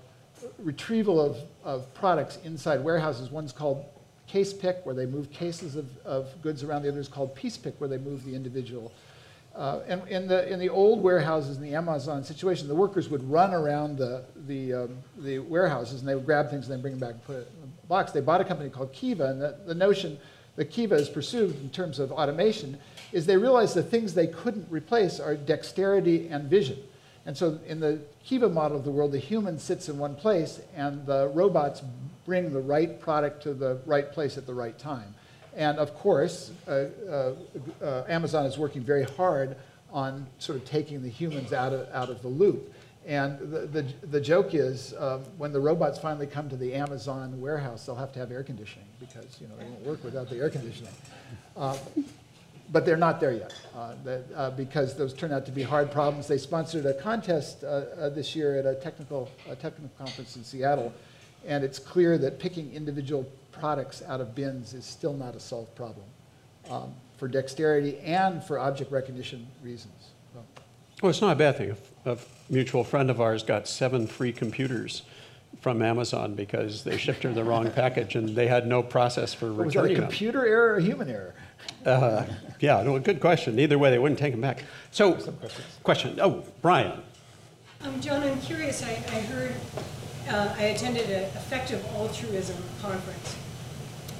retrieval of, of products inside warehouses. One's called case pick, where they move cases of, of goods around. The other is called piece pick, where they move the individual. Uh, and in the, in the old warehouses in the Amazon situation, the workers would run around the, the, um, the warehouses and they would grab things and then bring them back and put it They bought a company called Kiva, and the, the notion that Kiva is pursued in terms of automation is they realized the things they couldn't replace are dexterity and vision. And so in the Kiva model of the world, the human sits in one place and the robots bring the right product to the right place at the right time. And of course, uh, uh, uh, Amazon is working very hard on sort of taking the humans out of, out of the loop. And the, the, the joke is um, when the robots finally come to the Amazon warehouse, they'll have to have air conditioning because you know, they won't work without the air conditioning. Uh, but they're not there yet uh, that, uh, because those turn out to be hard problems. They sponsored a contest uh, uh, this year at a technical, a technical conference in Seattle, and it's clear that picking individual products out of bins is still not a solved problem um, for dexterity and for object recognition reasons. So, Well, it's not a bad thing. A, a mutual friend of ours got seven free computers from Amazon because they shipped her the wrong <laughs> package and they had no process for returning was that a returning them. computer error or a human error? Uh, yeah, no, good question. Either way, they wouldn't take them back. So, question. Oh, Brian. Um, John, I'm curious, I, I heard, uh, I attended an effective altruism conference,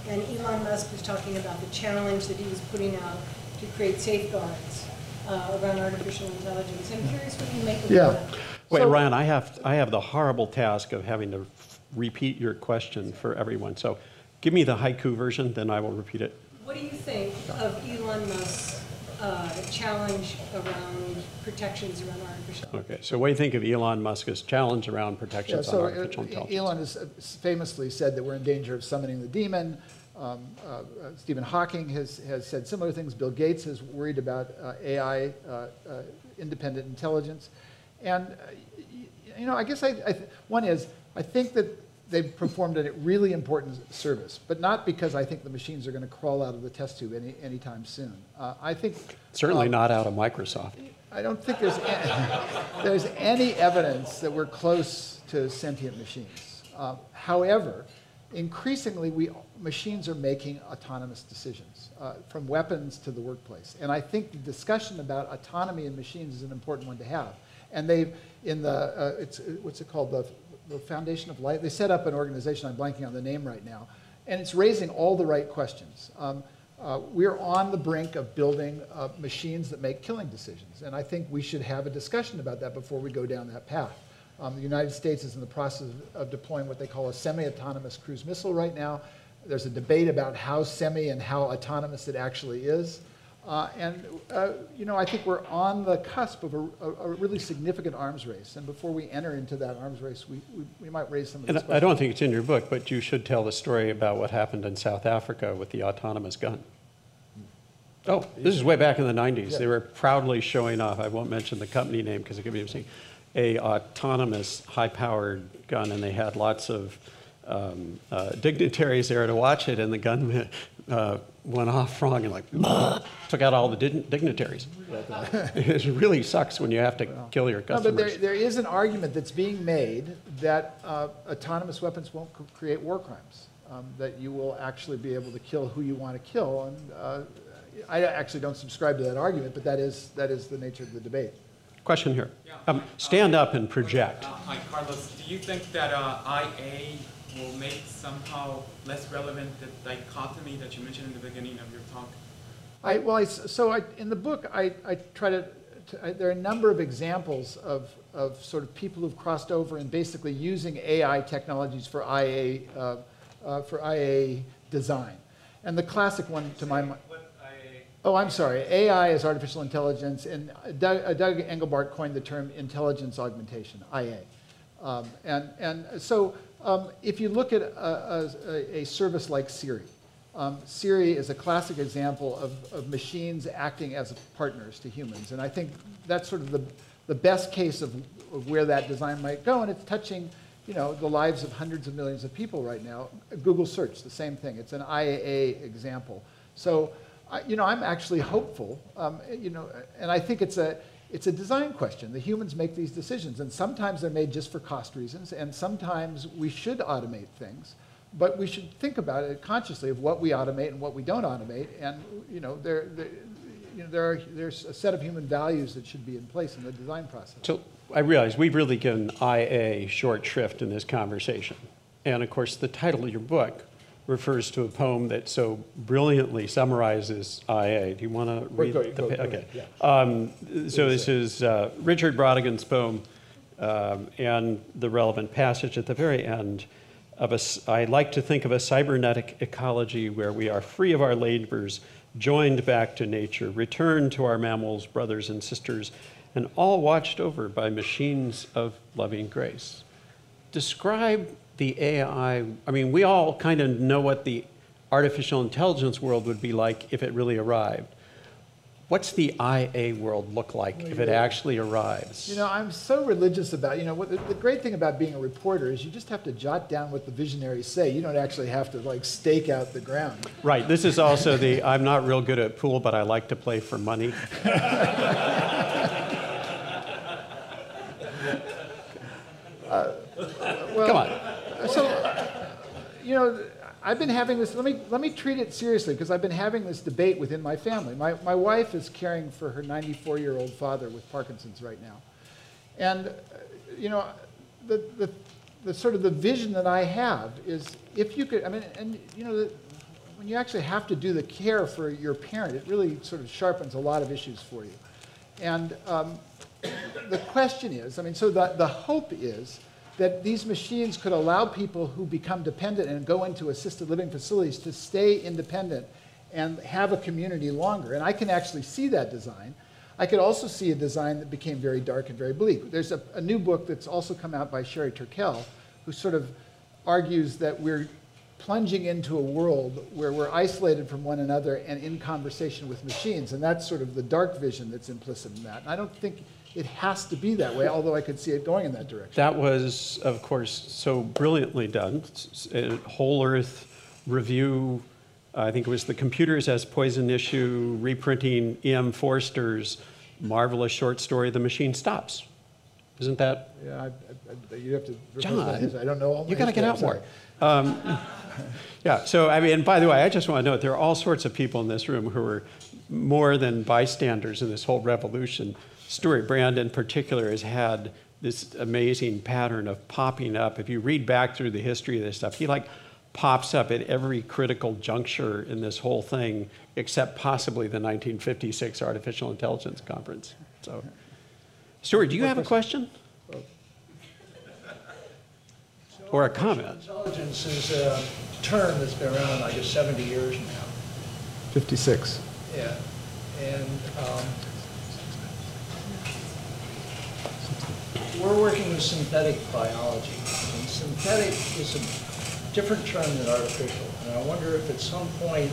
and Elon Musk was talking about the challenge that he was putting out to create safeguards uh, around artificial intelligence. I'm curious what you make of Yeah. that. Wait, So- Ryan, I have, I have the horrible task of having to f- repeat your question for everyone. So give me the haiku version, then I will repeat it. What do you think of Elon Musk's uh, challenge around protections around artificial? Okay, so what do you think of Elon Musk's challenge around protections on so uh, artificial intelligence? Elon has uh, famously said that we're in danger of summoning the demon. Um, uh, uh, Stephen Hawking has, has said similar things. Bill Gates is worried about uh, AI, uh, uh, independent intelligence. And, uh, you know, I guess I, I th- one is, I think that they've performed a really important service, but not because I think the machines are going to crawl out of the test tube any, anytime soon. Uh, I think. Certainly um, not out of Microsoft. I don't think there's, a- <laughs> there's any evidence that we're close to sentient machines. Uh, however, increasingly, we, machines are making autonomous decisions, uh, from weapons to the workplace. And I think the discussion about autonomy in machines is an important one to have. And they've, in the, uh, it's, what's it called, the, the Foundation of Light, they set up an organization, I'm blanking on the name right now, and it's raising all the right questions. Um, uh, we're on the brink of building uh, machines that make killing decisions, and I think we should have a discussion about that before we go down that path. Um, the United States is in the process of deploying what they call a semi-autonomous cruise missile right now. There's a debate about how semi and how autonomous it actually is. Uh, and, uh, you know, I think we're on the cusp of a, a, a really significant arms race. And before we enter into that arms race, we, we, we might raise some of these I don't think it's in your book, but you should tell the story about what happened in South Africa with the autonomous gun. Oh, this is way back in the 90s. They were proudly showing off, I won't mention the company name because it could be interesting, a autonomous, high-powered gun, and they had lots of um, uh, dignitaries there to watch it, and the gun uh, went off wrong and like <laughs> took out all the dig- dignitaries. <laughs> it really sucks when you have to kill your No, customers. but there, there is an argument that's being made that uh, autonomous weapons won't c- create war crimes, um, that you will actually be able to kill who you want to kill. And uh, I actually don't subscribe to that argument, but that is, that is the nature of the debate. Question here. Yeah. Um, stand up and project. Uh, Hi, Carlos. Do you think that uh, IA will make somehow less relevant the dichotomy that you mentioned in the beginning of your talk? I, well, I so I, in the book, I, I try to, to I, there are a number of examples of, of sort of people who've crossed over and basically using AI technologies for IA, uh, uh, for IA design. And the classic one to my mind. Oh, I'm sorry. AI is artificial intelligence, and Doug, uh, Doug Engelbart coined the term intelligence augmentation, IA. Um, and, and so um, if you look at a, a, a service like Siri, um, Siri is a classic example of, of machines acting as partners to humans. And I think that's sort of the, the best case of, of where that design might go. And it's touching you know, the lives of hundreds of millions of people right now. Google search, the same thing. It's an IAA example. So, I, you know, I'm actually hopeful, um, you know, and I think it's a, it's a design question. The humans make these decisions, and sometimes they're made just for cost reasons, and sometimes we should automate things. But we should think about it consciously of what we automate and what we don't automate. And, you know, there, there, you know, there are, there's a set of human values that should be in place in the design process. So I realize we've really given IA short shrift in this conversation. And of course, the title of your book refers to a poem that so brilliantly summarizes IA. Do you want to read go- the go- go Okay. ahead, Um, So this is uh, Richard Brautigan's poem um, and the relevant passage at the very end of a, I like to think of a cybernetic ecology where we are free of our labors, joined back to nature, returned to our mammals, brothers and sisters, and all watched over by machines of loving grace. Describe the AI. I mean, we all kind of know what the artificial intelligence world would be like if it really arrived. What's the IA world look like if it actually arrives? You know, I'm so religious about, you know, what, the, the great thing about being a reporter is you just have to jot down what the visionaries say. You don't actually have to, like, stake out the ground. Right. This is also the I'm not real good at pool, but I like to play for money. Well, <laughs> Come on. So, you know, I've been having this, let me, let me treat it seriously because I've been having this debate within my family. My, my wife is caring for her 94 year old father with Parkinson's right now. And, you know, the, the, the sort of the vision that I have is if you could, I mean, and, you know, the, when you actually have to do the care for your parent, it really sort of sharpens a lot of issues for you. And um, the question is, I mean, so the, the hope is that these machines could allow people who become dependent and go into assisted living facilities to stay independent and have a community longer. And I can actually see that design. I could also see a design that became very dark and very bleak. There's a, a new book that's also come out by Sherry Turkle, who sort of argues that we're plunging into a world where we're isolated from one another and in conversation with machines. And that's sort of the dark vision that's implicit in that. And I don't think it has to be that way, although I could see it going in that direction. That was, of course, so brilliantly done. Whole Earth Review, I think it was the Computers as Poison issue, reprinting E.M. Forster's marvelous short story, The Machine Stops. Isn't that Yeah, I, I, you have to. John. I don't know all you got to get out more. Um, <laughs> yeah. So I mean, and by the way, I just want to note there are all sorts of people in this room who are more than bystanders in this whole revolution. Stuart Brand, in particular, has had this amazing pattern of popping up. If you read back through the history of this stuff, he like pops up at every critical juncture in this whole thing, except possibly the 1956 Artificial Intelligence Conference. So, Stuart, do you have a question? Or a comment? Intelligence is a term that's been around, I guess, 70 years now. 56. Yeah, and um, we're working with synthetic biology. And synthetic is a different term than artificial. And I wonder if at some point,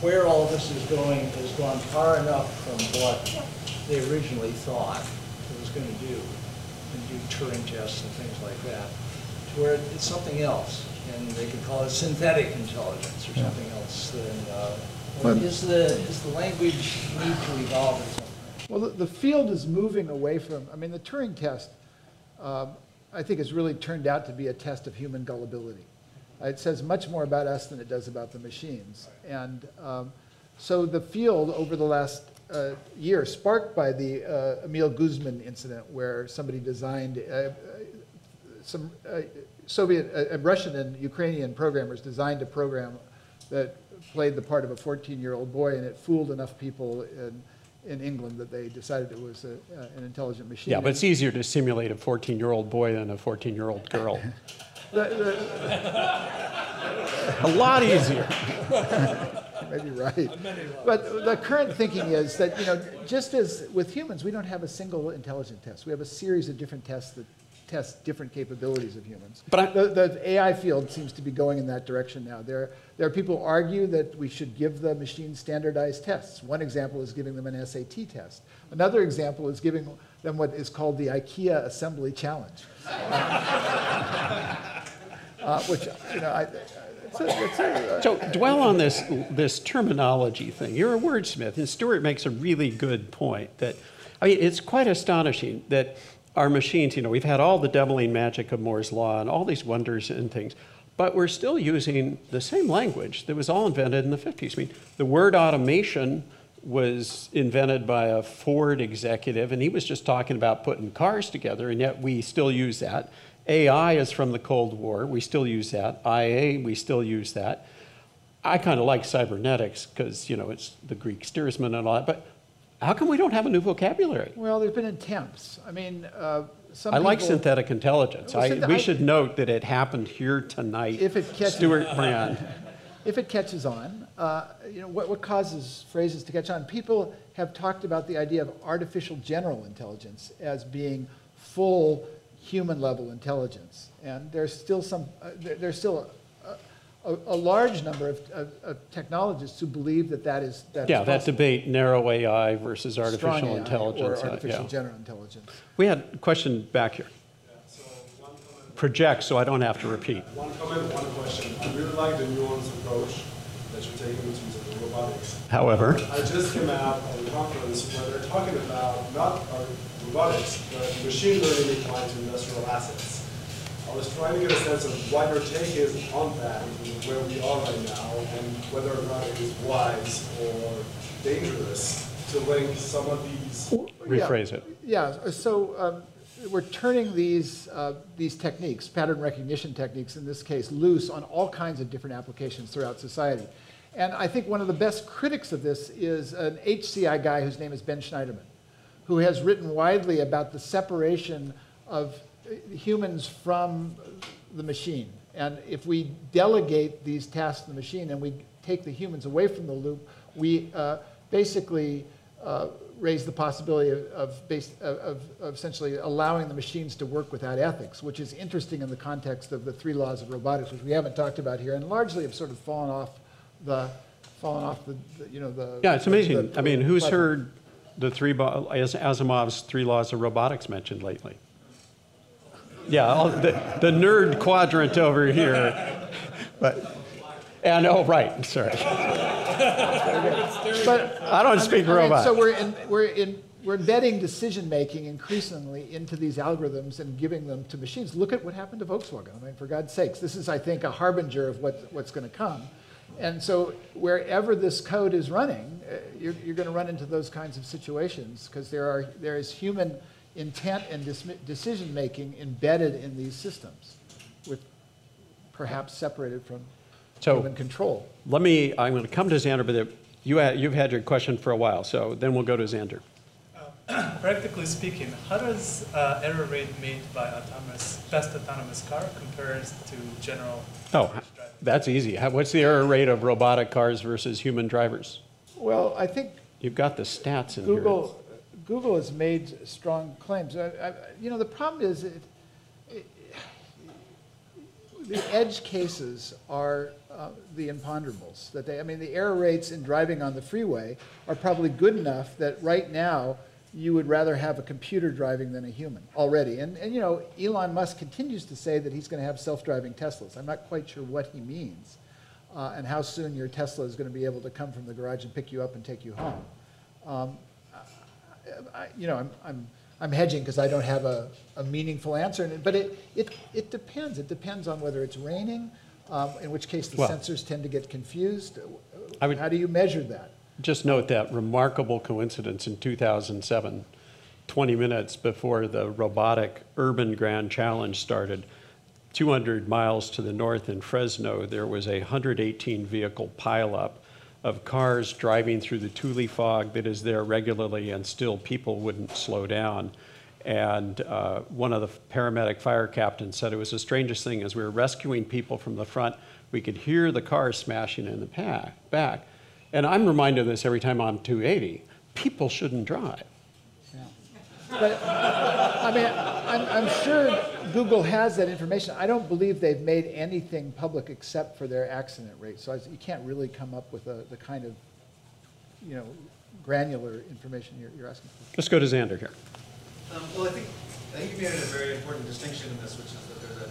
where all this is going has gone far enough from what they originally thought it was going to do, and do Turing tests and things like that, to where it's something else. And they could call it synthetic intelligence or something else. And, uh, But- is the, is the language need to evolve at some point? Well, the, the field is moving away from, I mean, the Turing test, um, I think has really turned out to be a test of human gullibility. Uh, It says much more about us than it does about the machines. And um, so the field over the last uh, year, sparked by the uh, Eugene Goostman incident, where somebody designed, uh, uh, some uh, Soviet, uh, uh, Russian and Ukrainian programmers designed a program that played the part of a 14-year-old boy, and it fooled enough people in, in England that they decided it was a, uh, an intelligent machine. Yeah, but it's easier to simulate a 14-year-old boy than a 14-year-old girl. <laughs> The- the- A lot easier. <laughs> Maybe right. But the current thinking is that, you know, just as with humans, we don't have a single intelligent test. We have a series of different tests that test different capabilities of humans. But I- the, the AI field seems to be going in that direction now. There, there are people who argue that we should give the machine standardized tests. One example is giving them an SAT test. Another example is giving them what is called the IKEA Assembly Challenge. <laughs> Uh, which, you know, I, it's a, it's a, So dwell on this, this terminology thing. You're a wordsmith, and Stuart makes a really good point that, I mean, it's quite astonishing that our machines, you know, we've had all the doubling magic of Moore's Law and all these wonders and things, but we're still using the same language that was all invented in the 50s. I mean, the word automation was invented by a Ford executive, and he was just talking about putting cars together, and yet we still use that. AI is from the Cold War. We still use that. IA, we still use that. I kind of like cybernetics because, you know, it's the Greek steersman and all that. But how come we don't have a new vocabulary? well, there's been attempts. I mean, uh, some I like synthetic intelligence. Well, I, synth- we I- should note that it happened here tonight. If it catches- Stuart Brand. <laughs> if it catches on, uh, you know, what, what causes phrases to catch on? People have talked about the idea of artificial general intelligence as being full human level intelligence. And there's still some, uh, there, there's still a, a, a large number of, of, of technologists who believe that that is, that is Yeah, that debate, narrow AI versus artificial AI intelligence. Or uh, artificial yeah. general intelligence. We had a question back here. Project so I don't have to repeat. One comment, one question. I really like the nuanced approach that you're taking in terms of the robotics. However, I just came out of a conference where they're talking about not uh, robotics, but machine learning applied to industrial assets. I was trying to get a sense of what your take is on that, in where we are right now, and whether or not it is wise or dangerous to link some of these rephrase it. Yeah, so um, we're turning these, uh, these techniques, pattern recognition techniques in this case, loose on all kinds of different applications throughout society. And I think one of the best critics of this is an HCI guy whose name is Ben Shneiderman, who has written widely about the separation of humans from the machine. And if we delegate these tasks to the machine and we take the humans away from the loop, we uh, basically uh, raise the possibility of, of, base, of, of- essentially allowing the machines to work without ethics, which is interesting in the context of the three laws of robotics, which we haven't talked about here, and largely have sort of fallen off the, fallen off the, the, you know, the. Yeah, it's the- amazing. the- I mean, who's platform. heard the three, As- Asimov's three laws of robotics mentioned lately? Yeah, all- the, the nerd quadrant over here. But, and, oh, right, sorry. But I don't speak I mean, robot. So we're in, we're in, we're embedding decision-making increasingly into these algorithms and giving them to machines. Look at what happened to Volkswagen. I mean, for God's sakes, this is, I think, a harbinger of what, what's going to come. And so wherever this code is running, uh, you're, you're going to run into those kinds of situations because there are, there is human intent and dis- decision-making embedded in these systems with perhaps separated from So- human control. Let me, I'm going to come to Xander, but you, had- you've had your question for a while, so then we'll go to Xander. <clears throat> Practically speaking, how does uh, error rate made by autonomous, best autonomous car compares to general Oh, that's easy. How- What's the error rate of robotic cars versus human drivers? Well, I think You've got the stats in here. Google, Google has made strong claims. I, I, you know, the problem is it, it, the edge cases are uh, the imponderables. That they, I mean, the error rates in driving on the freeway are probably good enough that right now you would rather have a computer driving than a human already. And, and you know, Elon Musk continues to say that he's going to have self-driving Teslas. I'm not quite sure what he means uh, and how soon your Tesla is going to be able to come from the garage and pick you up and take you home. Um, I, you know, I'm, I'm, I'm hedging because I don't have a, a meaningful answer, and but it, it, it depends. It depends on whether it's raining, um, in which case the Well- sensors tend to get confused. I would- How do you measure that? Just note that remarkable coincidence in 2007, 20 minutes before the robotic urban grand challenge started, 200 miles to the north in Fresno, there was a 118 vehicle pileup of cars driving through the tule fog that is there regularly, and still people wouldn't slow down. And uh, one of the paramedic fire captains said it was the strangest thing as we were rescuing people from the front, we could hear the cars smashing in the pa- back. And I'm reminded of this every time I'm 280. People shouldn't drive. But, I mean, I'm, I'm sure Google has that information. I don't believe they've made anything public except for their accident rate. So I, you can't really come up with a, the kind of, you know, granular information you're, you're asking for. Let's go to Xander here. Um, Well, I think, I think you made a very important distinction in this, which is that there's a,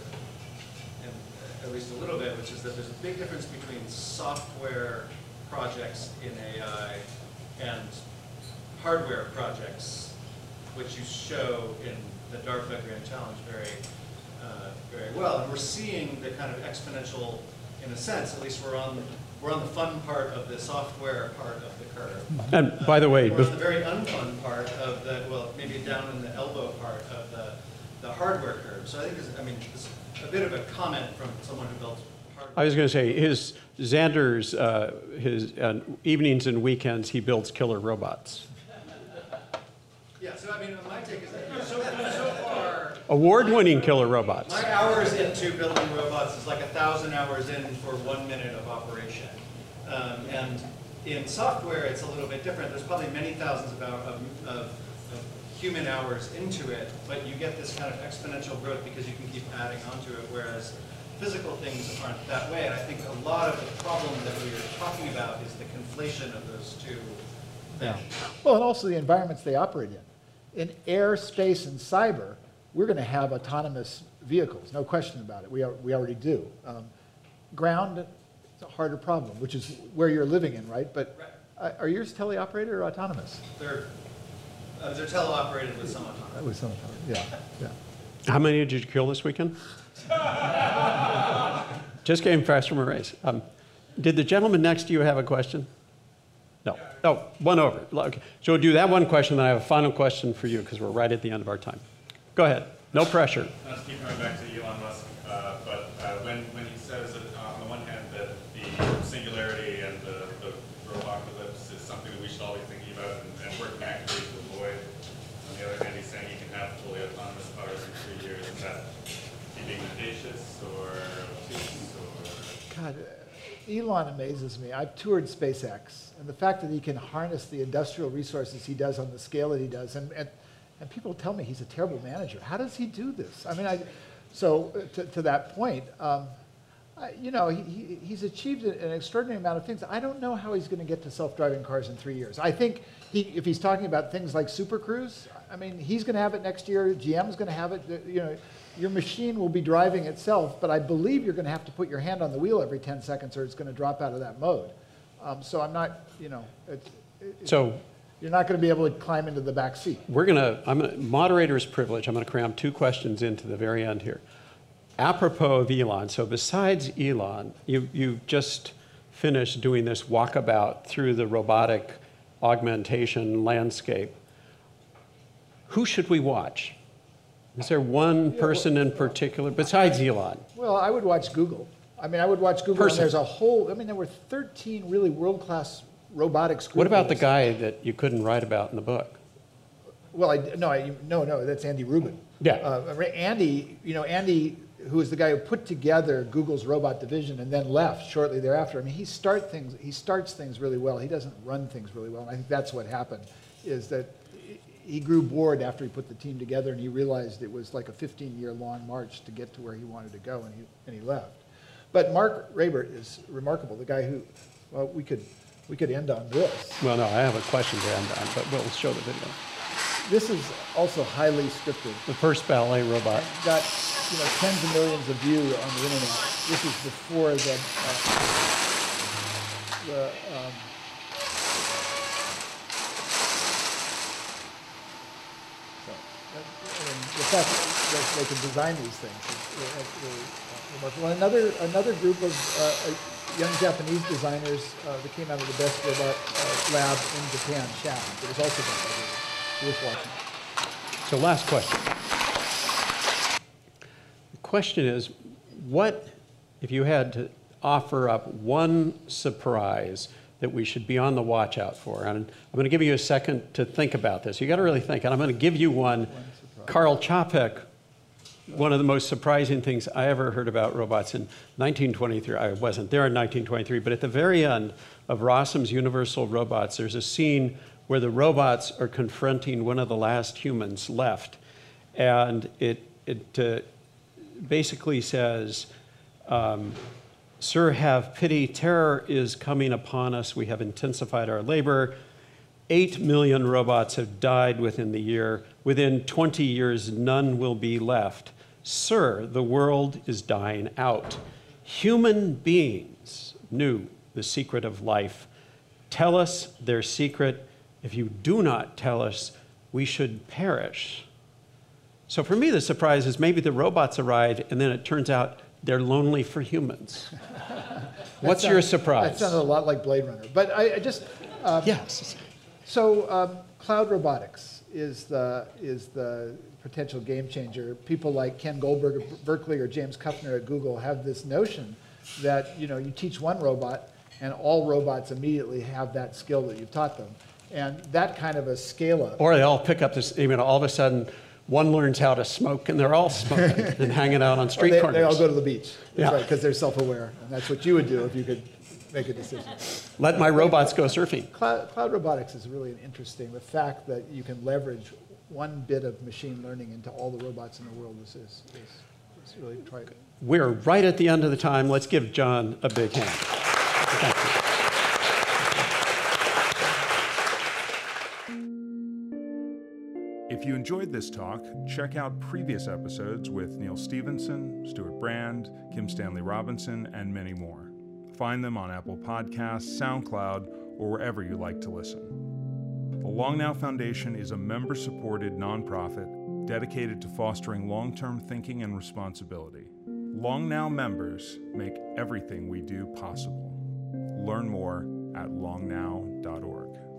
and uh, at least a little bit, which is that there's a big difference between software projects in AI and hardware projects, which you show in the DARPA Grand Challenge very, uh, very well. And we're seeing the kind of exponential, in a sense, at least we're on, we're on the fun part of the software part of the curve. And by the way, We're on the very unfun part of the, well, maybe down in the elbow part of the, the hardware curve. So I think, this- I mean, it's a bit of a comment from someone who built hardware. I was going to say, his, Xander's, uh, his uh, evenings and weekends, he builds killer robots. Yeah, so I mean, my take is that so, so far, Award-winning killer robots. my hours into building robots is like a thousand hours in for one minute of operation. Um, and in software, it's a little bit different. There's probably many thousands of, hour, of, of, of human hours into it, but you get this kind of exponential growth because you can keep adding onto it, whereas physical things aren't that way. And I think a lot of the problem that we are talking about is the conflation of those two things. Well, and also the environments they operate in. In air, space, and cyber, we're going to have autonomous vehicles, no question about it. We, are, we already do. Um, ground, it's a harder problem, which is where you're living in, right? But uh, are yours teleoperated or autonomous? They're, uh, they're teleoperated with some autonomy. That was some, yeah, yeah. How many did you kill this weekend? <laughs> Just came fresh from a race. Um, did the gentleman next to you have a question? No. Oh, one over. Okay. So we'll do that one question, then I have a final question for you because we're right at the end of our time. Go ahead. No pressure. To keep coming back to Elon Musk, uh, but uh, when, when he says that uh, on the one hand that the singularity and the, the robocalypse is something that we should all be thinking about and, and working actively to avoid, on the other hand, he's saying you can have fully autonomous cars in three years. Is that he being audacious or obtuse or? God, Elon amazes me. I've toured SpaceX, and the fact that he can harness the industrial resources he does on the scale that he does, and, and, and people tell me he's a terrible manager. How does he do this? I mean, I, so uh, to, to that point, um, I, you know, he, he, he's achieved an extraordinary amount of things. I don't know how he's going to get to self-driving cars in three years. I think he, if he's talking about things like Super Cruise, I mean, he's going to have it next year. GM's going to have it. You know, your machine will be driving itself, but I believe you're going to have to put your hand on the wheel every 10 seconds or it's going to drop out of that mode. Um, so I'm not, you know, it's, it's, So you're not going to be able to climb into the back seat. we're going to, I'm gonna, moderator's privilege, I'm going to cram two questions into the very end here. Apropos of Elon, so besides Elon, you, you just finished doing this walkabout through the robotic augmentation landscape. Who should we watch? Is there one person in particular, besides Elon? Well, I would watch Google. I mean, I would watch Google, Person. and there's a whole, I mean, there were 13 really world-class robotics What about the guy that you couldn't write about in the book? Well, I, no, I, no, no, that's Andy Rubin. Yeah. Uh, Andy, you know, Andy, who was the guy who put together Google's robot division and then left shortly thereafter. I mean, he start things, he starts things really well. He doesn't run things really well. And I think that's what happened, is that he grew bored after he put the team together and he realized it was like a 15-year long march to get to where he wanted to go and he, and he left. But Marc Raibert is remarkable, the guy who, well, we could, we could end on this. Well, no, I have a question to end on, but we'll show the video. This is also highly scripted. The first ballet robot. got you know tens of millions of views on the internet. This is before the uh, the um, so, that- Fact that they can design these things is really, that's really remarkable. And another another group of uh, uh, young Japanese designers uh, that came out of the best robot lab in Japan, Schaft. It was also done by Google. Worth watching. So last question. The question is, what, if you had to offer up one surprise that we should be on the watch out for? And I'm going to give you a second to think about this. You got to really think, and I'm going to give you one. Karl Čapek, one of the most surprising things I ever heard about robots in 1923. I wasn't there in 1923, but at the very end of Rossum's Universal Robots, there's a scene where the robots are confronting one of the last humans left. And it, it uh, basically says, um, Sir, have pity. Terror is coming upon us. We have intensified our labor. Eight million robots have died within the year. Within 20 years, none will be left. Sir, the world is dying out. Human beings knew the secret of life. Tell us their secret. If you do not tell us, we should perish. So for me, the surprise is maybe the robots arrive and then it turns out they're lonely for humans. <laughs> What's That your surprise? That sounded a lot like Blade Runner. But I, I just, um, yes. so um, cloud robotics is the, is the potential game changer. People like Ken Goldberg at Berkeley or James Kuffner at Google have this notion that, you know, you teach one robot and all robots immediately have that skill that you've taught them. And that kind of a scale up. Or they all pick up this, I mean, all of a sudden, one learns how to smoke and they're all smoking <laughs> and hanging out on street they, corners. they all go to the beach. Yeah. right, because they're self-aware. And that's what you would do if you could make a decision. Let my robots go surfing. Cloud, cloud robotics is really interesting. The fact that you can leverage one bit of machine learning into all the robots in the world is, is, is, is really quite. We're right at the end of the time. Let's give John a big hand. Thank you. If you enjoyed this talk, check out previous episodes with Neal Stephenson, Stuart Brand, Kim Stanley Robinson, and many more. Find them on Apple Podcasts, SoundCloud, or wherever you like to listen. The Long Now Foundation is a member supported nonprofit dedicated to fostering long term thinking and responsibility. Long Now members make everything we do possible. Learn more at longnow.org.